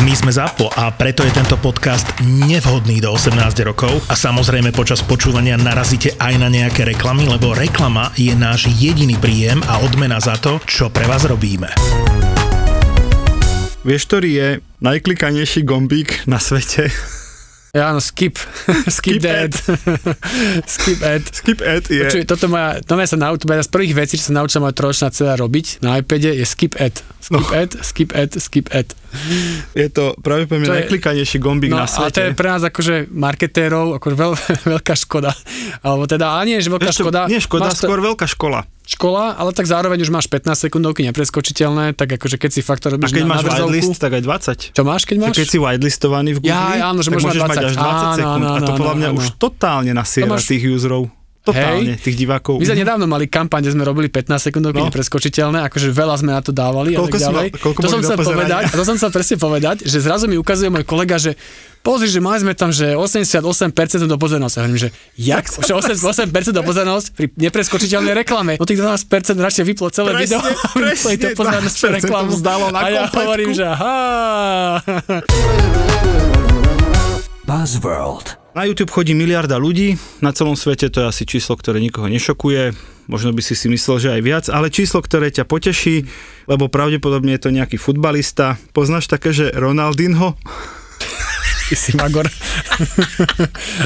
My sme ZAPO a preto je tento podcast nevhodný do 18 rokov a samozrejme počas počúvania narazíte aj na nejaké reklamy, lebo reklama je náš jediný príjem a odmena za to, čo pre vás robíme. Vieš, ktorý je najklikanejší gombík na svete? Ja, áno, skip. skip, Skip ad. skip ad. Skip ad je... Počuj, toto moja, to sa naučil, jedna z prvých vecí, čo sa naučila moja trojročná dcera robiť na iPade, je skip ad. Skip No. ad, skip ad, skip ad. Je to To je- najklikanejší gombík No na a to je svete. pre nás akože marketérov akože veľ, veľká škoda. Alebo teda, a nie, že veľká čo, škoda. Nie škoda, máš to- skôr veľká škola. škola, ale tak zároveň už máš 15 sekundovky nepreskočiteľné, tak akože keď si fakt to A robíš keď na, máš na drzovku, whitelist, tak aj 20. Čo máš, keď máš? Keď si whitelistovaný v Google, Ja, áno, že tak môžeš môžeš mať mať až 20. 20 Áno, sekúnd. áno, a to áno, podľa mňa áno. už totálne nasiera To máš- tých userov. Totálne, tých divákov. My sme nedávno mali kampaň, kde sme robili 15 sekundovky No. nepreskočiteľné, akože veľa sme na to dávali Koľko a tak ďalej. mal- koľko to som chcel povedať, a to som chcel presne povedať, že zrazu mi ukazuje môj kolega, že pozri, že mali sme tam, že 88% do pozornosti. A hovorím, že jak? Že 88% do pozornosť pri nepreskočiteľnej reklame. No tých 12% radšej vyplo celé Presne, video a vyplo to pozornosť pre 12% reklamu. a ja kompletku. hovorím, že aha. Buzzworld. Na YouTube chodí miliarda ľudí, na celom svete to je asi číslo, ktoré nikoho nešokuje, možno by si si myslel, že aj viac, ale číslo, ktoré ťa poteší, lebo pravdepodobne je to nejaký futbalista. Poznáš také, že Ronaldinho? Ty si magor.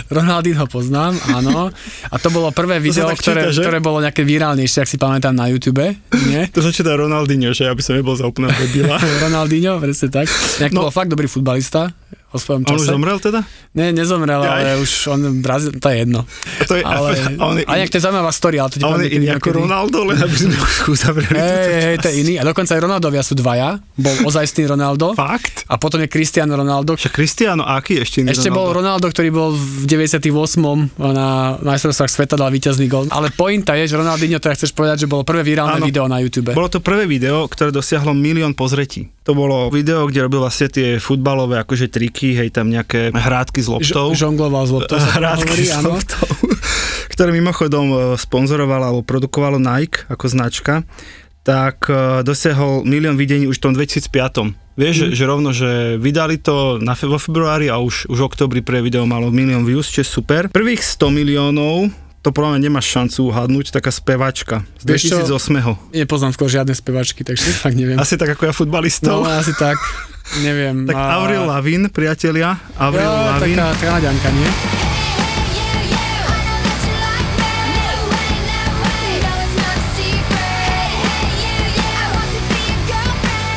Ronaldinho poznám, áno. A to bolo prvé video, ktoré, číta, že? ktoré bolo nejaké virálnejšie, ak si pamätám na YouTube. Nie? To sa číta Ronaldinho, že aby som nebol za úplne debila. Ronaldinho, presne tak. Nejak No. bol fakt dobrý futbalista o svojom On už čase. zomrel teda? Ne, nezomrel, Jaj. ale už on Brazil, to je jedno. A to je, Ale, a on je, nejak to je zaujímavá story, ale to ti on je iný ako. Ronaldo, len aby sme už uzavreli túto hej, to je iný. A dokonca aj Ronaldovia sú dvaja. Bol ozajstný Ronaldo. Fakt? A potom je Cristiano Ronaldo, Však Cristiano, aký ešte iný Ešte bol Ronaldo, ktorý bol v 98. na majstrovstvách sveta, dal víťazný gol. Ale pointa je, že Ronaldinho, teda chceš povedať, že bolo prvé virálne video na YouTube. Bolo to prvé video, ktoré dosiahlo milión pozretí. To bolo video, kde robil vlastne tie futbalové akože triky, hej, tam nejaké hrádky s loptou. Ž- žongloval z loptou, hrádky hovorí, s loptou, ktoré mimochodom e, sponzorovalo alebo produkovalo Nike ako značka, tak e, dosiahol milión videní už v tom 2005. Vieš, mm. že rovno, že vydali to na, fe- vo februári a už, už oktobri pre video malo milión views, čo je super. Prvých 100 miliónov to podľa mňa nemáš šancu uhadnúť, taká spevačka z Vieš čo? 2008. Nepoznám skôr žiadne spevačky, takže fakt neviem. Asi tak ako ja futbalistov. No, asi tak. Neviem. Tak A- Avril Lavigne, priatelia. Avril Ja, Lavigne. taká Kanaďanka, nie?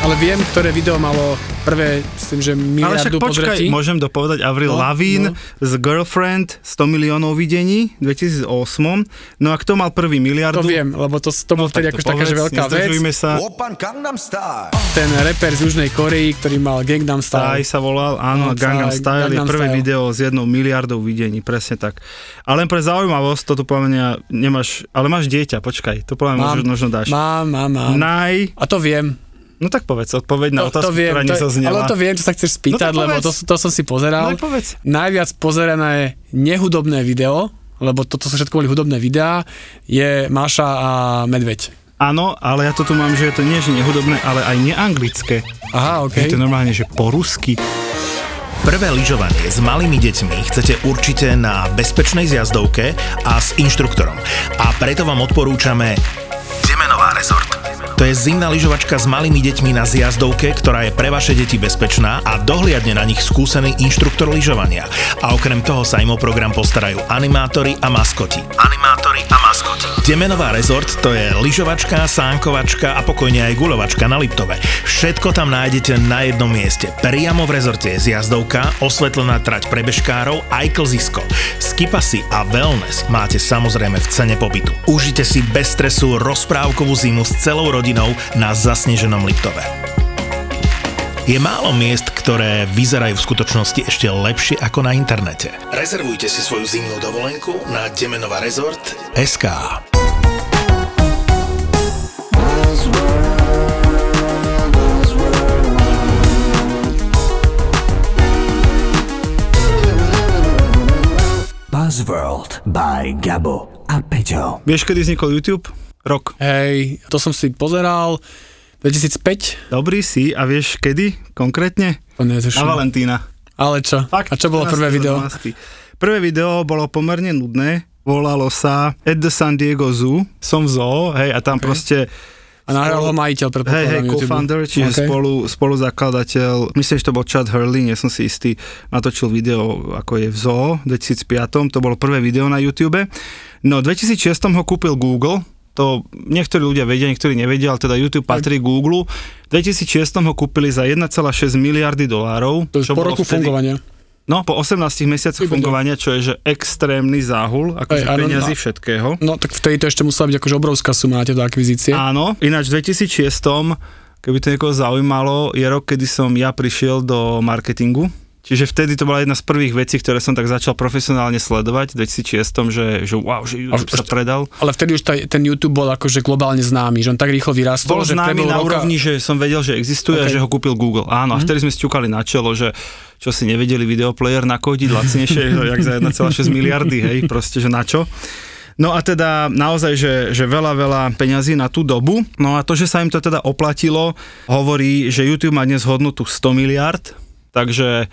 Ale viem, ktoré video malo prvé, myslím, že Ale však miliardu počkaj, pozretí. môžem dopovedať Avril No, Lavigne no. z Girlfriend 100 miliónov videní v 2008. No a kto mal prvý miliardu? To viem, lebo to, to bol No, vtedy akože taká, že veľká vec. sa. Ten reper z Južnej Korei, ktorý mal Gangnam Taj Style. sa volal, áno, No, Gangnam Taj, Style je Gangnam prvé Style. video s jednou miliardou videní, presne tak. Ale len pre zaujímavosť, toto podľa mňa nemáš, ale máš dieťa, počkaj, to podľa mňa Mám, možno, možno dáš. Mám, mám, mám. Naj, A to viem. No tak povedz, odpoveď na To, to otázku, viem, ktorá to, nezaznela. ale to viem, čo sa chceš spýtať, No lebo to, to som si pozeral. No povedz. Najviac pozerané nehudobné video, lebo toto sú všetko boli hudobné videá, je Maša a Medveď. Áno, ale ja to tu mám, že je to nie že nehudobné, ale aj neanglické. Aha, Je to OK. normálne, že po rusky. Prvé lyžovanie s malými deťmi chcete určite na bezpečnej zjazdovke a s inštruktorom. A preto vám odporúčame Demenová rezort. To je zimná lyžovačka s malými deťmi na zjazdovke, ktorá je pre vaše deti bezpečná a dohliadne na nich skúsený inštruktor lyžovania. A okrem toho sa im o program postarajú animátori a maskoti. Animátori a maskoti. Demenová rezort to je lyžovačka, sánkovačka a pokojne aj guľovačka na Liptove. Všetko tam nájdete na jednom mieste. Priamo v rezorte je zjazdovka, osvetlená trať pre bežkárov aj klzisko. Skipasy a wellness máte samozrejme v cene pobytu. Užite si bez stresu rozprávkovú zimu s celou rodinou na zasneženom Liptove. Je málo miest, ktoré vyzerajú v skutočnosti ešte lepšie ako na internete. Rezervujte si svoju zimnú dovolenku na Demenová rezort SK. Buzzworld by Gabo a Peťo. Vieš, kedy vznikol YouTube? Rok. Hej, to som si pozeral. 2005? Dobrý si a vieš kedy konkrétne? To Na. Valentína. Ale čo? Fakt, A čo bolo prvé 14. video? 12. Prvé video bolo pomerne nudné, volalo sa At the San Diego Zoo, som v zoo, hej, a tam okay. proste A nahral ho majiteľ, Hej, predpokladám, hej, YouTube. co-founder, čiže OK. spolu, spoluzakladateľ, myslím, že to bol Chad Hurley, nie som si istý, natočil video, ako je v Zoo v 2005, to bolo prvé video na YouTube. No, v 2006 ho kúpil Google, to niektorí ľudia vedia, niektorí nevedia, ale teda YouTube patrí Google. V 2006 ho kúpili za 1,6 miliardy dolárov. To je po roku vtedy- fungovania. No, po 18 mesiacoch fungovania, čo je že extrémny záhul, akože áno, peniazy no. všetkého. No tak vtedy to ešte musela byť akože obrovská suma na tieto akvizície. Áno, ináč v 2006, keby to niekoho zaujímalo, je rok, kedy som ja prišiel do marketingu. Čiže vtedy to bola jedna z prvých vecí, ktoré som tak začal profesionálne sledovať v 2006, že, že wow, že YouTube sa ešte- predal. Ale vtedy už taj, ten YouTube bol akože globálne známy, že on tak rýchlo vyrastol, Bol že známy na roka- úrovni, že som vedel, že existuje a OK. že ho kúpil Google. Áno, a vtedy sme sťukali na čelo, že čo si nevedeli videoplayer nakodiť lacnejšie, jak za 1,6 miliardy, hej, proste, že na čo. No a teda naozaj, že, že veľa, veľa peňazí na tú dobu. No a to, že sa im to teda oplatilo, hovorí, že YouTube má dnes hodnotu 100 miliard, takže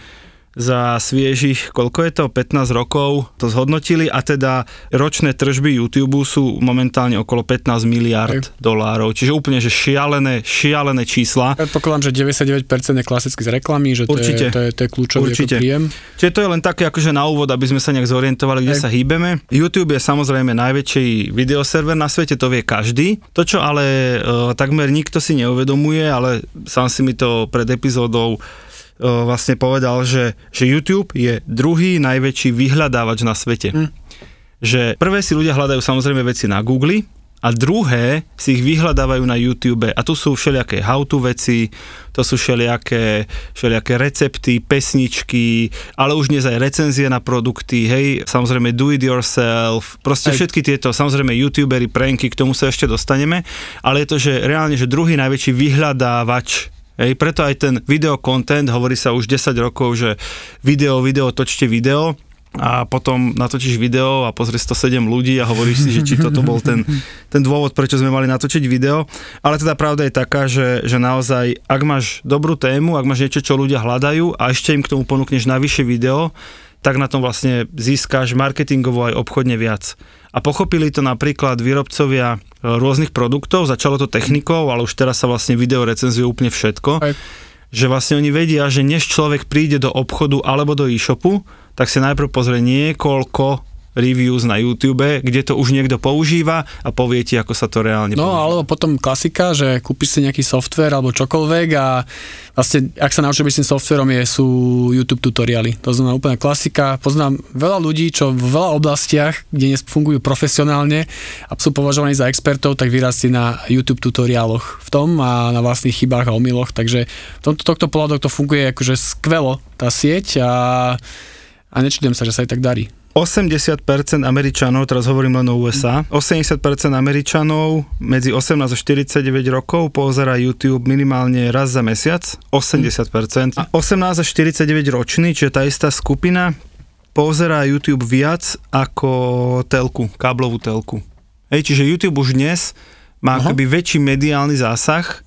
za sviežich, koľko je to, 15 rokov to zhodnotili a teda ročné tržby YouTube sú momentálne okolo 15 miliard Hej. dolárov, čiže úplne, že šialené, šialené čísla. Predpokladám, že 99% je klasicky z reklamy, že to Určite. je, to je, to je kľúčový Určite. Príjem. Čiže to je len také akože na úvod, aby sme sa nejak zorientovali, kde Hej. sa hýbeme. YouTube je samozrejme najväčší videoserver na svete, to vie každý. To, čo ale e, takmer nikto si neuvedomuje, ale sám si mi to pred epizódou vlastne povedal, že, že YouTube je druhý najväčší vyhľadávač na svete. Hm. Že prvé si ľudia hľadajú samozrejme veci na Google, a druhé si ich vyhľadávajú na YouTube. A tu sú všelijaké how-to veci, to sú všelijaké, všelijaké recepty, pesničky, ale už dnes aj recenzie na produkty, hej, samozrejme do it yourself, proste Hej. všetky tieto, samozrejme youtubery, pranky, k tomu sa ešte dostaneme, ale je to, že reálne, že druhý najväčší vyhľadávač Hej, preto aj ten video content, hovorí sa už 10 rokov, že video, video, točte video a potom natočíš video a pozrieš 107 ľudí a hovoríš si, že či toto bol ten, ten dôvod, prečo sme mali natočiť video. Ale teda pravda je taká, že, že naozaj, ak máš dobrú tému, ak máš niečo, čo ľudia hľadajú a ešte im k tomu ponúkneš navyše video, tak na tom vlastne získáš marketingovo aj obchodne viac. A pochopili to napríklad výrobcovia e, rôznych produktov, začalo to technikou, ale už teraz sa vlastne video recenzuje úplne všetko Aj. že vlastne oni vedia, že než človek príde do obchodu alebo do e-shopu, tak si najprv pozrie niekoľko reviews na YouTube, kde to už niekto používa a povie ti, ako sa to reálne No používa. alebo potom klasika, že kúpiš si nejaký software alebo čokoľvek a vlastne, ak sa naučíš byť s tým softverom, je, sú YouTube tutoriály. To znamená úplná klasika. Poznám veľa ľudí, čo v veľa oblastiach, kde fungujú profesionálne a sú považovaní za expertov, tak vyrastli na YouTube tutoriáloch v tom a na vlastných chybách a omyloch. Takže tomto, tohto pohľadu to funguje akože skvelo tá sieť a, a nečudujem sa, že sa aj tak darí. 80% Američanov, teraz hovorím len o USA, 80% Američanov medzi 18 a 49 rokov pozera YouTube minimálne raz za mesiac, 80%. A 18 a 49 roční, čiže tá istá skupina, pozerá YouTube viac ako telku, káblovú telku. Hej, čiže YouTube už dnes má Aha. akoby väčší mediálny zásah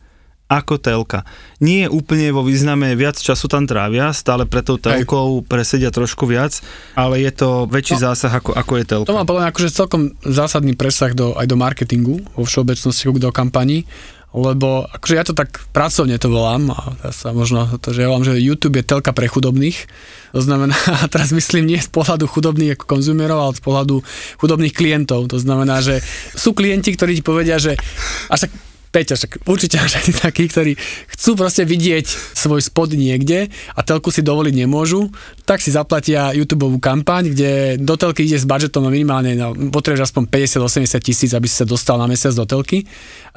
ako telka. Nie je úplne vo význame viac času tam trávia, stále pre tou telkou presedia trošku viac, ale je to väčší No. zásah ako, ako je telka. To má podľa mňa akože celkom zásadný presah do, aj do marketingu vo všeobecnosti do kampaní, lebo akože ja to tak pracovne to volám a ja sa možno to, že ja volám, že YouTube je telka pre chudobných. To znamená, a teraz myslím nie z pohľadu chudobných ako konzumerov, ale z pohľadu chudobných klientov. To znamená, že sú klienti, ktorí ti povedia, že až tak Peťa, však určite tí takí, ktorí chcú proste vidieť svoj spod niekde a telku si dovoliť nemôžu, tak si zaplatia YouTube kampaň, kde do telky ide s budžetom minimálne, no, potrebuješ aspoň 50-80 tisíc, aby si sa dostal na mesiac do telky.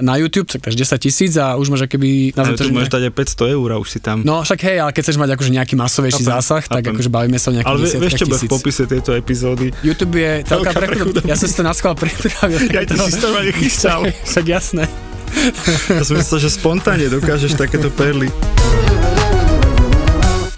Na YouTube tak dáš 10 tisíc a už máš keby... To, tu že môžeš dať aj 500 eur a už si tam. No však hej, ale keď chceš mať akože nejaký masovejší Chápem, zásah, tak chápem. akože bavíme sa o nejakých ale desiatkách bude v popise tejto epizódy? YouTube je telka pre chudobných. Ja som si to na schvál pripravil. Ja ti si to ani chystal. Však jasné. Ja som myslel, že spontánne dokážeš takéto perly.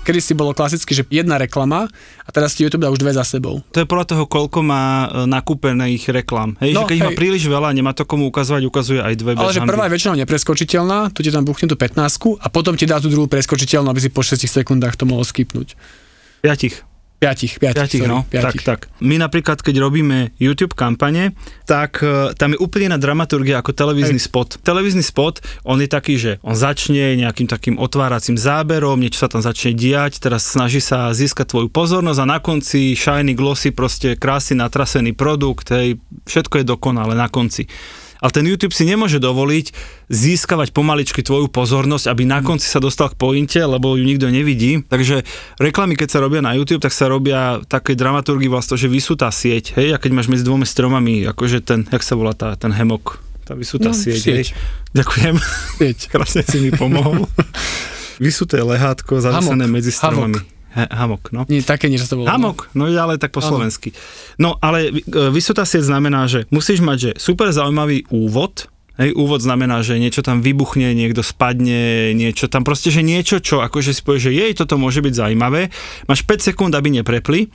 Kedy si bolo klasicky, že jedna reklama a teraz ti YouTube dá už dve za sebou. To je podľa toho, koľko má e, nakúpených reklam. Hej, No, že keď ich má hej. príliš veľa, nemá to komu ukazovať, ukazuje aj dve Ale že prvá je väčšinou nepreskočiteľná, tu ti tam buchne tú 15 a potom ti dá tú druhú preskočiteľnú, aby si po 6 sekundách to mohol skipnúť. Piatich. 5, 5, Piatich, no. Tak, tak. My napríklad, keď robíme YouTube kampane, tak e, tam je úplne iná dramaturgia ako televízny Hej. spot. Televízny spot, on je taký, že on začne nejakým takým otváracím záberom, niečo sa tam začne diať, teraz snaží sa získať tvoju pozornosť a na konci shiny, glossy, proste krásny natrasený produkt, hej, všetko je dokonalé na konci. Ale ten YouTube si nemôže dovoliť získavať pomaličky tvoju pozornosť, aby na konci sa dostal k pointe, lebo ju nikto nevidí. Takže reklamy, keď sa robia na YouTube, tak sa robia také dramaturgy vlastne, že vysúta sieť, hej, a keď máš medzi dvomi stromami, akože ten, jak sa volá tá, ten hemok, tá vysúta No, sieť, sieť. hej. Ďakujem, Sieť. krásne si mi pomohol. Vysuté lehátko zavesené medzi stromami. Hamok. He, hamok, no. Nie, také niečo to bolo. Hamok, no ale tak po Áno. slovensky. No ale e, vysota sieť znamená, že musíš mať že super zaujímavý úvod, Hej, úvod znamená, že niečo tam vybuchne, niekto spadne, niečo tam proste, že niečo, čo akože si povieš, že jej, toto môže byť zaujímavé. Máš 5 sekúnd, aby neprepli.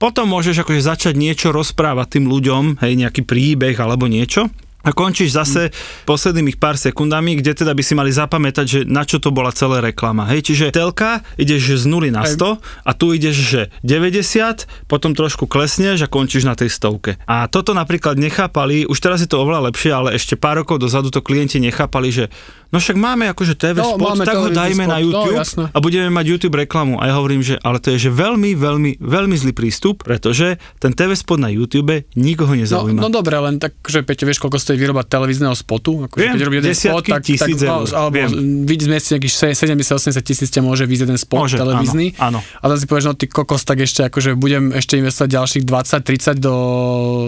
Potom môžeš akože začať niečo rozprávať tým ľuďom, hej, nejaký príbeh alebo niečo. A končíš zase poslednými pár sekundami, kde teda by si mali zapamätať, že na čo to bola celá reklama. Hej, čiže telka ideš z 0 na 100 a tu ideš, že 90, potom trošku klesneš a končíš na tej stovke. A toto napríklad nechápali, už teraz je to oveľa lepšie, ale ešte pár rokov dozadu to klienti nechápali, že no však máme akože TV No, spot, tak ho dajme spot, na no, YouTube jasné. a budeme mať YouTube reklamu. A ja hovorím, že ale to je že veľmi, veľmi, veľmi zlý prístup, pretože ten TV spot na YouTube nikoho No, nezaujíma. no dobre, len tak, že Peťo, vieš, koľko stojí výroba televízneho spotu? Akože Viem, keď robí jeden spot, tak, tisíc tak eur, no, alebo viem. vidí zmiesť nejakých 70-80 tisíc ťa môže vyjsť jeden spot Môže, televízny. áno, áno. A tam si povieš, no ty kokos, tak ešte akože budem ešte investovať ďalších 20-30 do,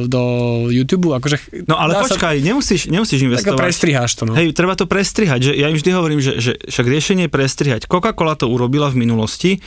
do YouTube. Akože, No ale dá sa- počkaj, nemusíš, nemusíš Tak investovať. prestriháš to, no. Hej, treba to prestrihať, že ja im vždy hovorím, že, že však riešenie je prestrihať. Coca-Cola to urobila v minulosti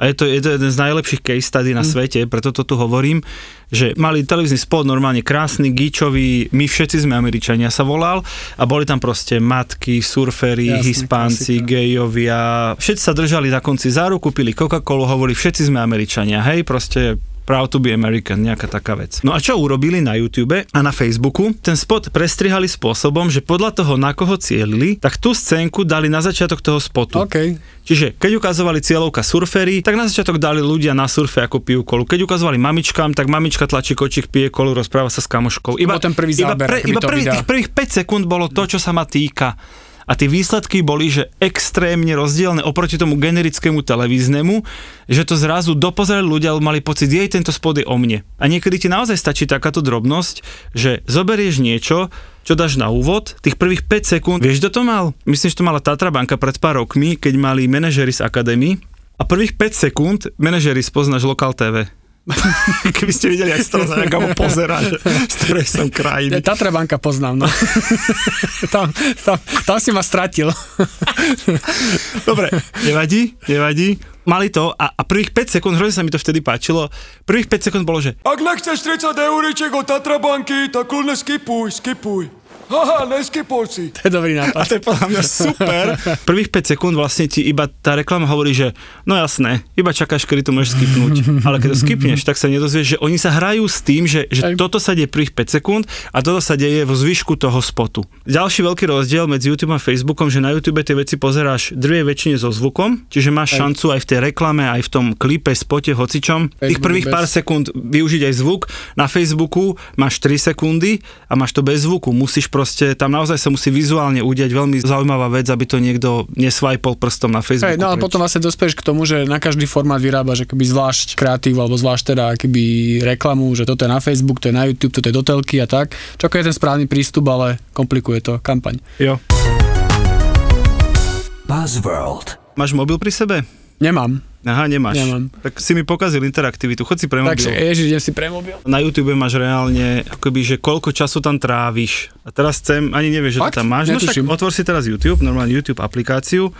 a je to, je to jeden z najlepších case study na svete, preto to tu hovorím, že mali televízny spot normálne krásny, gíčový, my všetci sme Američania sa volal a boli tam proste matky, surfery, Jasné, hispánci, klasika. gejovia, všetci sa držali na konci za ruku, pili Coca-Colu, hovorili všetci sme Američania, hej, proste Proud to be American, nejaká taká vec. No a čo urobili na YouTube a na Facebooku? Ten spot prestrihali spôsobom, že podľa toho, na koho cielili, tak tú scénku dali na začiatok toho spotu. OK. Čiže keď ukazovali cieľovka surfery, tak na začiatok dali ľudia na surfe ako pijú kolu. Keď ukazovali mamičkám, tak mamička tlačí kočík, pije kolu, rozpráva sa s kamoškou. bol ten prvý iba, záber, pre, akoby iba prvý, tých prvých 5 sekúnd bolo to, čo sa ma týka. A tie výsledky boli, že extrémne rozdielne oproti tomu generickému televíznemu, že to zrazu dopozerali ľudia, mali pocit, jej tento spod je o mne. A niekedy ti naozaj stačí takáto drobnosť, že zoberieš niečo, čo dáš na úvod, tých prvých 5 sekúnd, vieš, kto to mal? Myslím, že to mala Tatra banka pred pár rokmi, keď mali manažery z akadémie a prvých 5 sekúnd manažery spoznáš Lokal TV. Keby ste videli, jak sa to nejaká pozera, že z ktorej som krajiny. Tatra banka poznám, no. tam, tam, tam si ma stratil. Dobre, nevadí, nevadí. Mali to a, a prvých 5 sekúnd, hrozne sa mi to vtedy páčilo, prvých 5 sekúnd bolo, že Ak nechceš 30 euriček od Tatra banky, tak kľudne skipuj, skipuj. Haha, neskipol si. To je dobrý a nápad. to je podľa mňa super. Prvých 5 sekúnd vlastne ti iba tá reklama hovorí, že no jasné, iba čakáš, kedy to môžeš skipnúť. Ale keď to skipneš, tak sa nedozvieš, že oni sa hrajú s tým, že, že Aj. toto sa deje prvých 5 sekúnd a toto sa deje vo zvyšku toho spotu. Ďalší veľký rozdiel medzi YouTube a Facebookom, že na YouTube tie veci pozeráš drvie väčšine so zvukom, čiže máš Aj. šancu aj v tej reklame, aj v tom klipe, spote, hocičom. Tých Facebook prvých bez- pár sekúnd využiť aj zvuk. Na Facebooku máš 3 sekundy a máš to bez zvuku. Musíš proste, tam naozaj sa musí vizuálne udiať veľmi zaujímavá vec, aby to niekto nesvajpol prstom na Facebooku. Hej, no ale preč. potom vlastne dospieš k tomu, že na každý formát vyrábaš akoby zvlášť kreatív, alebo zvlášť teda akoby reklamu, že toto je na Facebook, to je na YouTube, toto je do telky a tak. Čo je ten správny prístup, ale komplikuje to kampaň. Jo. Buzzworld. Máš mobil pri sebe? Nemám. Aha, nemáš. Nemám. Tak si mi pokazil interaktivitu. Chod si pre mobil. Takže ježiš, idem si pre mobil. Na YouTube máš reálne, akoby, že koľko času tam tráviš. A teraz chcem, ani nevieš, že to tam máš. No však Netuším. otvor si teraz YouTube, normálne YouTube aplikáciu.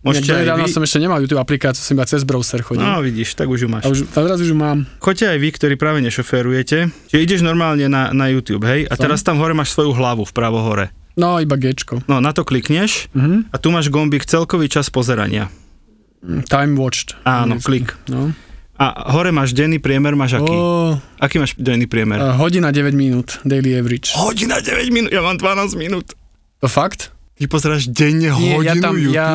Môžete Nedávno vy... som ešte nemal YouTube aplikáciu, som iba cez browser chodil. No vidíš, tak už ju máš. A už, a teraz už ju mám. Choďte aj vy, ktorí práve nešoférujete. Čiže ideš normálne na, na YouTube, hej? A teraz tam hore máš svoju hlavu, vpravo hore. No, iba Gčko. No, na to klikneš Mhm. a tu máš gombík celkový čas pozerania. Time watched. Áno, klik. No. A hore máš denný priemer, máš aký? O, Aký máš denný priemer? a hodina 9 minút, daily average. Hodina 9 minút, ja mám 12 minút. To fakt? Ty pozeráš denne Nie, hodinu ja tam, YouTube? ja,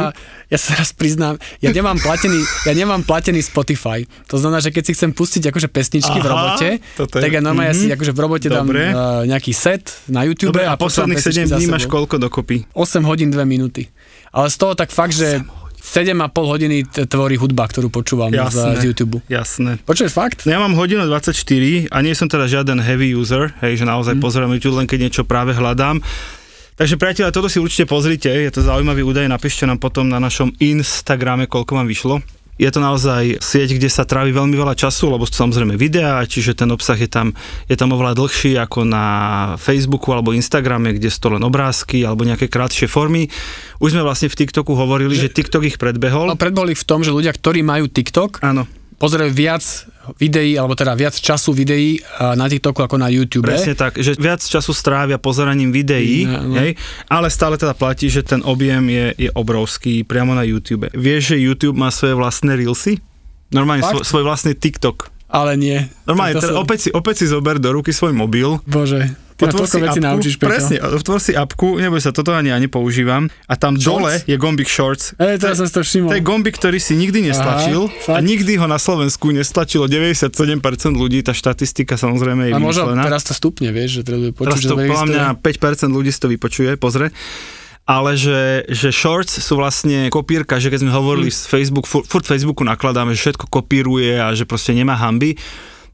ja sa raz priznám, ja nemám platený, ja nemám platený Spotify. To znamená, že keď si chcem pustiť akože pesničky v Aha, robote, toto je- tak ja normálne mhm. si akože v robote dám Dobre. uh, nejaký set na YouTube Dobre, a počúvam posledných pesničky 7 za dní máš koľko dokopy? 8 hodín 2 minúty. Ale z toho tak fakt, že 7,5 hodiny tvorí hudba, ktorú počúvam z, Jasné. z YouTube. Jasné. Počuješ fakt? No ja mám hodinu 24 a nie som teda žiaden heavy user, hej, že naozaj mm. pozerám YouTube len keď niečo práve hľadám. Takže priatelia, toto si určite pozrite, je to zaujímavý údaj, napíšte nám potom na našom Instagrame, koľko vám vyšlo. Je to naozaj sieť, kde sa trávi veľmi veľa času, lebo sú samozrejme videá, čiže ten obsah je tam, je tam oveľa dlhší ako na Facebooku alebo Instagrame, kde sú to len obrázky alebo nejaké krátšie formy. Už sme vlastne v TikToku hovorili, že, že TikTok ich predbehol. No predboli v tom, že ľudia, ktorí majú TikTok, Áno, pozerajú viac videí, alebo teda viac času videí a na TikToku ako na YouTube. Presne tak, že viac času strávia pozeraním videí, No, no. hej, ale stále teda platí, že ten objem je, je obrovský priamo na YouTube. Vieš, že YouTube má svoje vlastné Reelsy? Normálne Fakt? svoj, svoj vlastný TikTok. Ale nie. Normálne, teda, som- opäť, si, opäť si zober do ruky svoj mobil, Bože, ty ma toľko vecí naučíš, Peťo. presne, otvor si apku, neboj sa, toto ani ja nepoužívam a tam dole je gombik Shorts. Teraz som si to všimol. To je gombik, ktorý si nikdy nestlačil Aha, a nikdy ho na Slovensku nestlačilo 97% ľudí, tá štatistika samozrejme je a možno teraz to stupne, vieš, že treba Teraz počuť, že to to podľa mňa existuje. 5% ľudí si to vypočuje, pozre. Ale že, že shorts sú vlastne kopírka, že keď sme hovorili Hm. z Facebook, furt, furt Facebooku nakladáme, že všetko kopíruje a že proste nemá hamby,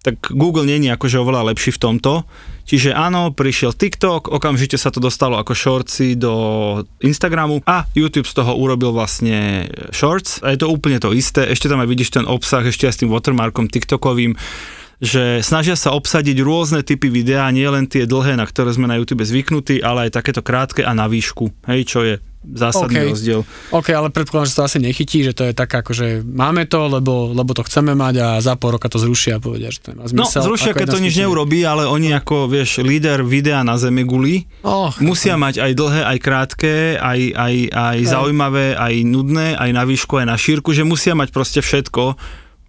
tak Google je akože oveľa lepší v tomto. Čiže áno, prišiel TikTok, okamžite sa to dostalo ako shortsy do Instagramu a YouTube z toho urobil vlastne shorts a je to úplne to isté. Ešte tam aj vidíš ten obsah, ešte aj s tým watermarkom TikTokovým, že snažia sa obsadiť rôzne typy videá, nie len tie dlhé, na ktoré sme na YouTube zvyknutí, ale aj takéto krátke a na výšku, hej, čo je zásadný OK. rozdiel. OK, ale predpokladám, že to asi nechytí, že to je taká, akože máme to, lebo, lebo to chceme mať a za pol roka to zrušia a povedia, že to má No, zmysel. zrušia, ako keď to nič neurobí, ale oni ako, vieš, líder videa na zeme guli, Oh, musia mať aj dlhé, aj krátke, aj, aj, aj zaujímavé, aj nudné, aj na výšku, aj na šírku, že musia mať proste všetko,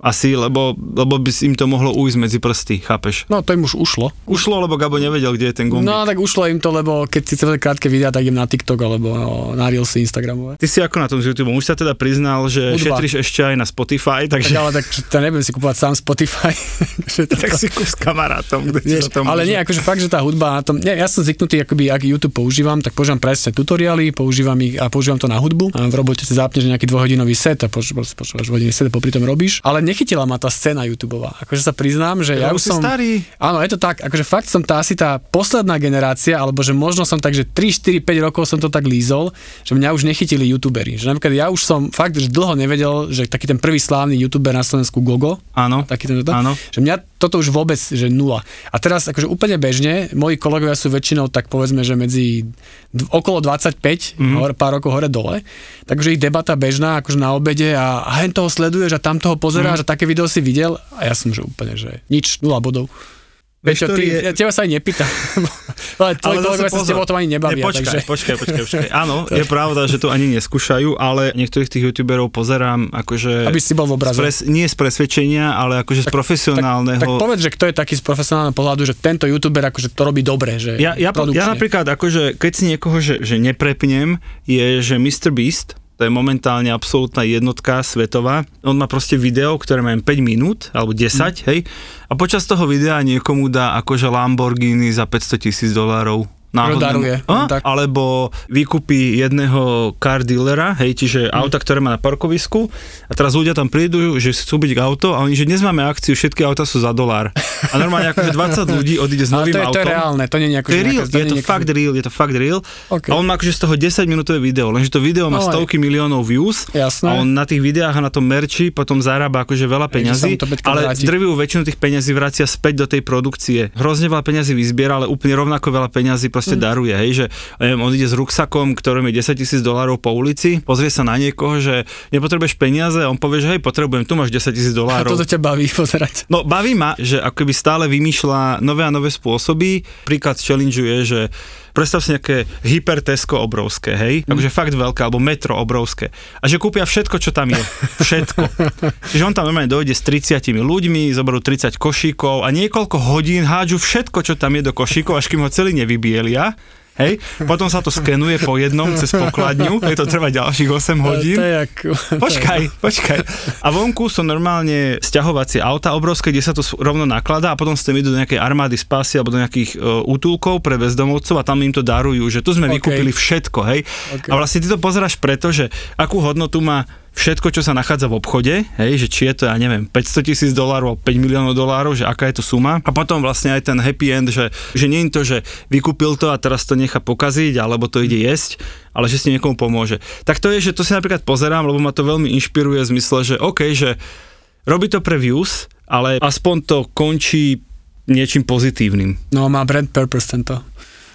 asi, lebo, lebo by im to mohlo ujsť medzi prsty, chápeš? No, to im už ušlo. Ušlo, lebo Gabo nevedel, kde je ten gombík. No, tak ušlo im to, lebo keď si chcete krátke videá, tak idem na TikTok alebo na Reelsy Instagramové. Ty si ako na tom s YouTube? Už sa teda priznal, že Hudba. šetríš ešte aj na Spotify, Tak takže ale tak to nebudem si kúpovať sám Spotify. To- tak si kúp s kamarátom, kde Vieš, to ale nie, akože fakt, že tá hudba na tom, nie, ja som zvyknutý, akoby, ak YouTube používam, tak používam presne tutoriály, používam ich a používam to na hudbu. A v robote si zapneš nejaký dvojhodinový set a poč, proste počúvaš dvojhodinový set a popri tom robíš. Ale nechytila ma tá scéna YouTubeová. Akože sa priznám, že ja, Ja už som... starý. Áno, je to tak, akože fakt som tá asi tá posledná generácia, alebo že možno som tak, že 3, 4, 5 rokov som to tak lízol, že mňa už nechytili youtuberi. Že napríklad ja už som fakt, že dlho nevedel, že taký ten prvý slávny youtuber na Slovensku Gogo, Áno, taký ten, áno. že mňa toto už vôbec, že nula. A teraz akože úplne bežne, moji kolegovia sú väčšinou tak povedzme, že medzi d- okolo 25, Mhm. mm-hmm. hore, pár rokov hore dole, takže ich debata bežná akože na obede a, a hen toho sleduješ a tam toho pozeráš Mhm. Také video si videl a ja som že úplne, že nič, nula bodov. Peťo, ty, je- ja teba sa aj nepýtam. ale zase kolegovia sa s tebou to ani nebavia. Nie, počkaj, takže... počkaj, počkaj, počkaj. Áno, je pravda, že to ani neskúšajú, ale niektorých tých youtuberov pozerám akože... Aby si bol v obraze. Pres, nie z presvedčenia, ale akože z profesionálneho... Tak povedz, že kto je taký z profesionálneho pohľadu, že tento youtuber akože to robí dobre, že Ja, ja, ja napríklad, akože, keď si niekoho, že, že neprepnem, je, že Mr. Beast, to je momentálne absolútna jednotka svetová. On má proste video, ktoré má len 5 minút, alebo 10, Mhm. hej, a počas toho videa niekomu dá akože Lamborghini za 500 tisíc dolárov. Daruje, A? tak. Alebo vykúpi jedného car dealera, hej, čiže Mhm. auta, ktoré má na parkovisku a teraz ľudia tam prídu, že chcú byť auto a oni, že dnes máme akciu, všetky auta sú za dolár. A normálne akože 20 ľudí odíde s novým to je, autom. to je reálne, to nie je ako, To je real, nejaká- je to fakt real, je to fakt real. OK. A on má akože z toho 10 minútové video, lenže to video má No, stovky miliónov views Jasné. a on na tých videách a na tom merči potom zarába akože veľa peňazí, to ale drvivú väčšinu tých peňazí vracia späť do tej produkcie. Hrozne veľa peňazí vyzbiera, ale úplne rovnako veľa peňazí proste Mm. daruje, hej, že neviem, on ide s ruksakom, ktorým je 10 tisíc dolárov po ulici, pozrie sa na niekoho, že nepotrebuješ peniaze a on povie, že hej, potrebujem, tu máš 10 tisíc A dolárov. toto ťa baví pozerať. No baví ma, že akoby stále vymýšľa nové a nové spôsoby. Príklad challenge je, že, predstav si nejaké hypertesko obrovské, hej, Mhm. akože fakt veľké, alebo metro obrovské. A že kúpia všetko, čo tam je. Všetko. Čiže on tam normálne dojde s 30 ľuďmi, zoberú 30 košíkov a niekoľko hodín hádžu všetko, čo tam je do košíkov, až kým ho celý nevybielia. Hej, potom sa to skenuje po jednom cez pokladňu, je to trvá ďalších 8 hodín. To je jak... Počkaj, počkaj. A vonku sú normálne sťahovacie auta obrovské, kde sa to rovno nakladá a potom ste idú do nejakej armády spásy alebo do nejakých uh, útulkov pre bezdomovcov a tam im to darujú, že tu sme OK. vykúpili všetko, hej. OK. A vlastne ty to pozeráš preto, že akú hodnotu má všetko, čo sa nachádza v obchode, hej, že či je to, ja neviem, 500 tisíc dolárov, 5 miliónov dolárov, že aká je to suma. A potom vlastne aj ten happy end, že, že nie je to, že vykúpil to a teraz to nechá pokaziť, alebo to ide jesť, ale že si niekomu pomôže. Tak to je, že to si napríklad pozerám, lebo ma to veľmi inšpiruje v zmysle, že OK, že robí to pre views, ale aspoň to končí niečím pozitívnym. No, má brand purpose tento.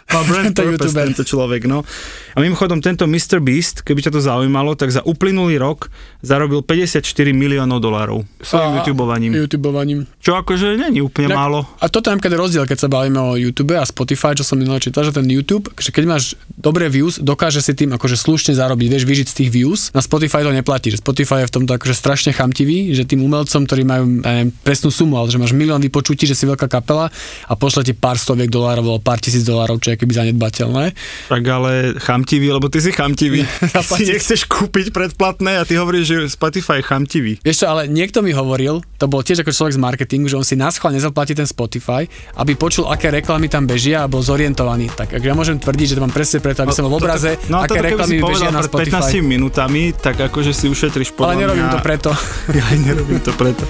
Má brand Tento purpose youtuber. tento človek, no. A mimochodom, tento Mr. Beast, keby ťa to zaujímalo, tak za uplynulý rok zarobil 54 miliónov dolárov svojim A- YouTubeovaním. YouTubeovaním. Čo akože není úplne Inak- málo. A toto je napríklad rozdiel, keď sa bavíme o YouTube a Spotify, čo som minulé čítal, že ten YouTube, že keď máš dobré views, dokáže si tým akože slušne zarobiť, vieš, vyžiť z tých views. Na Spotify to neplatí, že Spotify je v tomto akože strašne chamtivý, že tým umelcom, ktorí majú neviem, presnú sumu, ale že máš milión vypočutí, že si veľká kapela a pošle ti pár stoviek dolárov alebo pár tisíc dolárov, čo je keby zanedbateľné. Tak ale chamtivý, lebo ty si chamtivý. si Zaplatiť. nechceš kúpiť predplatné a ty hovoríš, že Spotify je chamtivý. Vieš čo, ale niekto mi hovoril, to bol tiež ako človek z marketingu, že on si náschval nezaplatí ten Spotify, aby počul, aké reklamy tam bežia a bol zorientovaný. Tak ak ja môžem tvrdiť, že to mám presne preto, aby som bol v obraze, No a aké reklamy si mi bežia na Spotify. 15 minútami, tak akože si ušetriš podľa Ale nerobím mňa... to preto. Ja nerobím to preto.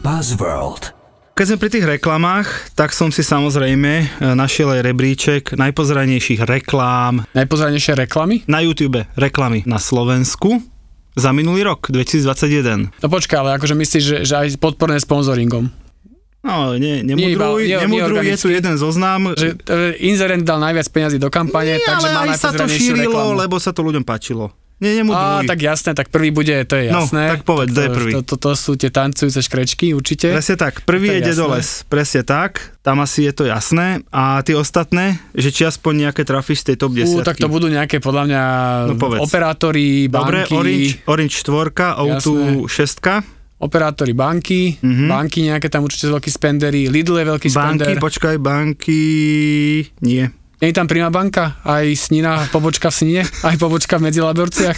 Buzzworld. Keď sme pri tých reklamách, tak som si samozrejme e, našiel aj rebríček najpozeranejších reklám Najpozranejšie reklamy? na YouTube, reklamy na Slovensku za minulý rok, 2021. No počkaj, ale akože myslíš, že, že aj podporné sponzoringom. No, iba- nemudruj, nie- nie nemudruj, je tu jeden zoznam. Že inzerent dal najviac peňazí do kampane, nie, takže má ale aj sa to šírilo, reklamu. lebo sa to ľuďom páčilo. Nie, Á, nemudruj. tak jasné, tak prvý bude, to je No, jasné. tak povedz, kto je prvý? To, to, to, sú tie tancujúce škrečky, určite. Presne tak, prvý To je jasné. Dedoles, presne tak, tam asi je to jasné. A tie ostatné, že či aspoň nejaké trafíš z tej top 10. Ú, tak to budú nejaké, podľa mňa, No povedz. operátori, Dobre, banky, Orange, Orange 4, O2 6, operátori banky, Mhm. banky nejaké tam určite sú veľkí spendery, Lidl je veľký banky, spender. počkaj, banky, nie. Nie je tam Prima banka, aj Snina, pobočka v Snine, aj pobočka v Medzilaborciach.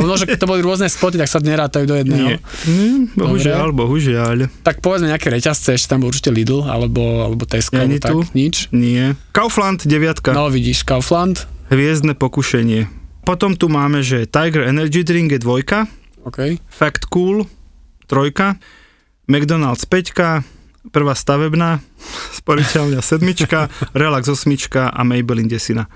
Ono, že to boli rôzne spoty, tak sa nerátajú do jedného. Nie. Mm, bohužiaľ, bohužiaľ. Tak povedzme nejaké reťazce, ešte tam bol určite Lidl, alebo, alebo Tesco, alebo tak, tu? nič. Nie. Kaufland 9, No vidíš, Kaufland, hviezdne pokušenie. Potom tu máme, že Tiger Energy Drink je dvojka, OK. Fact Cool trojka, McDonald's 5, prvá stavebná, sporiteľňa sedmička, Relax osmička a Maybelline desina.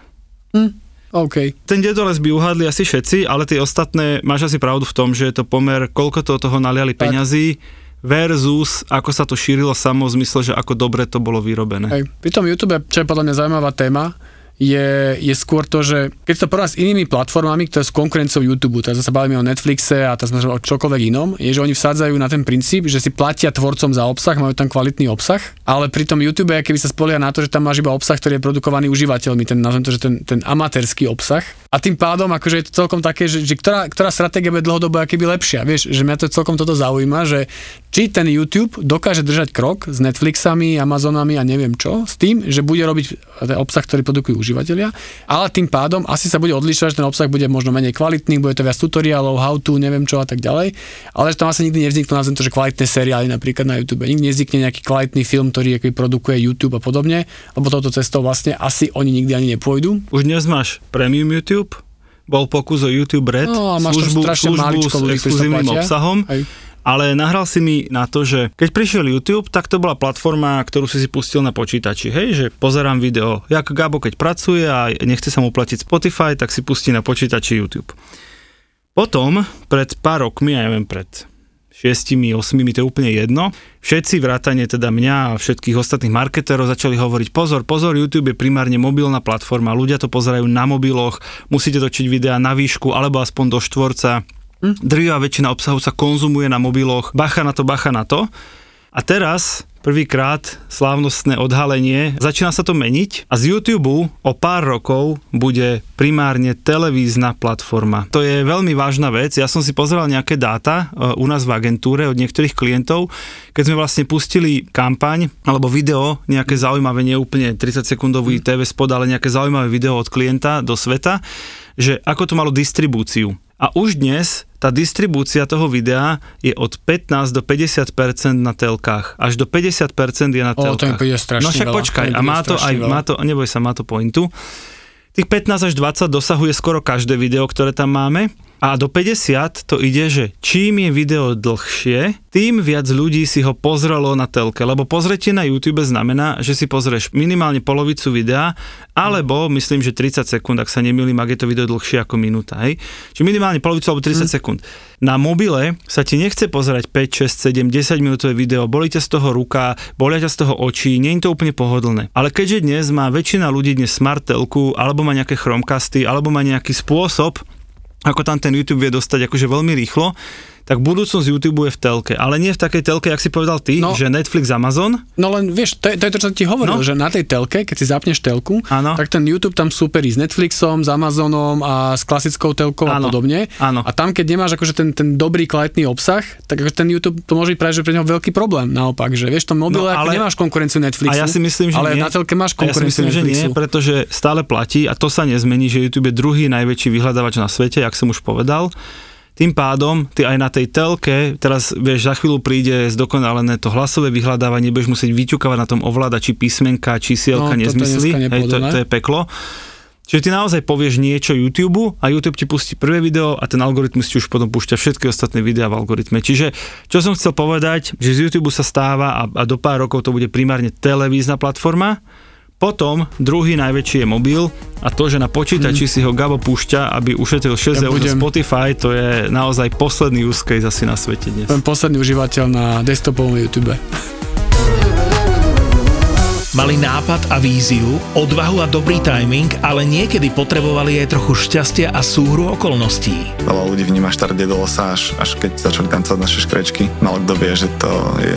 OK. Ten dedoles by uhádli asi všetci, ale tie ostatné, máš asi pravdu v tom, že je to pomer, koľko to toho naliali Tak. peňazí versus ako sa to šírilo samo v zmysle, že ako dobre to bolo vyrobené. Hej. Pri tom YouTube, čo je podľa mňa zaujímavá téma, je, je skôr to, že keď sa porovná s inými platformami, ktoré sú konkurenciou YouTube, teraz sa bavíme o Netflixe a teraz o čokoľvek inom, je, že oni vsádzajú na ten princíp, že si platia tvorcom za obsah, majú tam kvalitný obsah, ale pri tom YouTube, keby sa spolieha na to, že tam máš iba obsah, ktorý je produkovaný užívateľmi, ten, nazvem to, že ten, ten amatérsky obsah. A tým pádom, akože je to celkom také, že, že ktorá, ktorá stratégia bude dlhodobo keby lepšia. Vieš, že mňa to celkom toto zaujíma, že či ten YouTube dokáže držať krok s Netflixami, Amazonami a neviem čo, s tým, že bude robiť obsah, ktorý produkujú užívateľia, ale tým pádom asi sa bude odlišovať, že ten obsah bude možno menej kvalitný, bude to viac tutoriálov, how to, neviem čo a tak ďalej, ale že tam asi nikdy nevzniknú nazvem to, že kvalitné seriály napríklad na YouTube. Nikdy nevznikne nejaký kvalitný film, ktorý produkuje YouTube a podobne, lebo touto cestou vlastne asi oni nikdy ani nepôjdu. Už dnes máš Premium YouTube, bol pokus o YouTube Red, No, a máš službu, strašne službu s exkluzívnym obsahom. Hej. Ale nahral si mi na to, že keď prišiel YouTube, tak to bola platforma, ktorú si si pustil na počítači. Hej, že pozerám video, jak Gabo keď pracuje a nechce sa mu platiť Spotify, tak si pustí na počítači YouTube. Potom, pred pár rokmi, ja neviem, pred šiestimi, osmimi, to je úplne jedno, všetci vrátane teda mňa a všetkých ostatných marketérov začali hovoriť pozor, pozor, YouTube je primárne mobilná platforma, ľudia to pozerajú na mobiloch, musíte točiť videá na výšku alebo aspoň do štvorca, Drvivá väčšina obsahu sa konzumuje na mobiloch, bacha na to, bacha na to. A teraz prvýkrát slávnostné odhalenie. Začína sa to meniť a z YouTube o pár rokov bude primárne televízna platforma. To je veľmi vážna vec. Ja som si pozeral nejaké dáta e, u nás v agentúre od niektorých klientov, keď sme vlastne pustili kampaň alebo video, nejaké zaujímavé, nie úplne 30 sekundový TV spot, ale nejaké zaujímavé video od klienta do sveta, že ako to malo distribúciu. A už dnes tá distribúcia toho videa je od 15 do 50% na telkách. Až do 50% je na O, to telkách. príde strašne no však veľa. počkaj, To a má to aj, veľa. má to, neboj sa, má to pointu. Tých 15 až 20 dosahuje skoro každé video, ktoré tam máme. A do 50 to ide, že čím je video dlhšie, tým viac ľudí si ho pozrelo na telke. Lebo pozretie na YouTube znamená, že si pozrieš minimálne polovicu videa, alebo myslím, že 30 sekúnd, ak sa nemýlim, ak je to video dlhšie ako minúta. Hej? Čiže minimálne polovicu alebo 30 sekúnd. Na mobile sa ti nechce pozerať 5, 6, 7, 10 minútové video, boli ťa z toho ruka, bolia ťa z toho očí, nie je to úplne pohodlné. Ale keďže dnes má väčšina ľudí dnes smart telku, alebo má nejaké chromecasty, alebo má nejaký spôsob, ako tam ten YouTube vie dostať akože veľmi rýchlo, tak budúcnosť YouTube je v telke, ale nie v takej telke, jak si povedal ty, No. že Netflix, Amazon, No len vieš, to je, to je to, čo ti hovoril, No. že na tej telke, keď si zapneš telku, Áno. tak ten YouTube tam superí s Netflixom, s Amazonom a s klasickou telkou a Áno. podobne. Áno. A tam, keď nemáš akože ten, ten dobrý kvalitný obsah, tak akože ten YouTube to môže byť práve že pre neho veľký problém. Naopak, že vieš, v tom mobile No, no, ale- nemáš konkurenciu Netflixu. A ja si myslím, že ale nie. na telke máš A ja si konkurenciu myslím, že nie, Netflixu. pretože stále platí a to sa nezmení, že YouTube je druhý najväčší vyhľadávač na svete, jak som už povedal. Tým pádom, ty aj na tej telke, teraz vieš, za chvíľu príde zdokonalené to hlasové vyhľadávanie, budeš musieť vyťukovať na tom ovládači písmenka, čísielka, No, nezmysly, hej, to, to je peklo. Čiže ty naozaj povieš niečo YouTube a YouTube ti pustí prvé video a ten algoritmus ti už potom púšťa všetky ostatné videá v algoritme. Čiže čo som chcel povedať, že z YouTube sa stáva a, a do pár rokov to bude primárne televízna platforma, potom druhý najväčší je mobil a to, že na počítači si ho Gabo púšťa, aby ušetril 6 Ja eur budem- Spotify, to je naozaj posledný use case asi na svete dnes. Ten posledný užívateľ na desktopovom YouTube. Mali nápad a víziu, odvahu a dobrý timing, ale niekedy potrebovali aj trochu šťastia a súhru okolností. Veľa ľudí vníma štart Dedosa až, až keď začali tancovať naše škrečky. Málo kto vie, že to je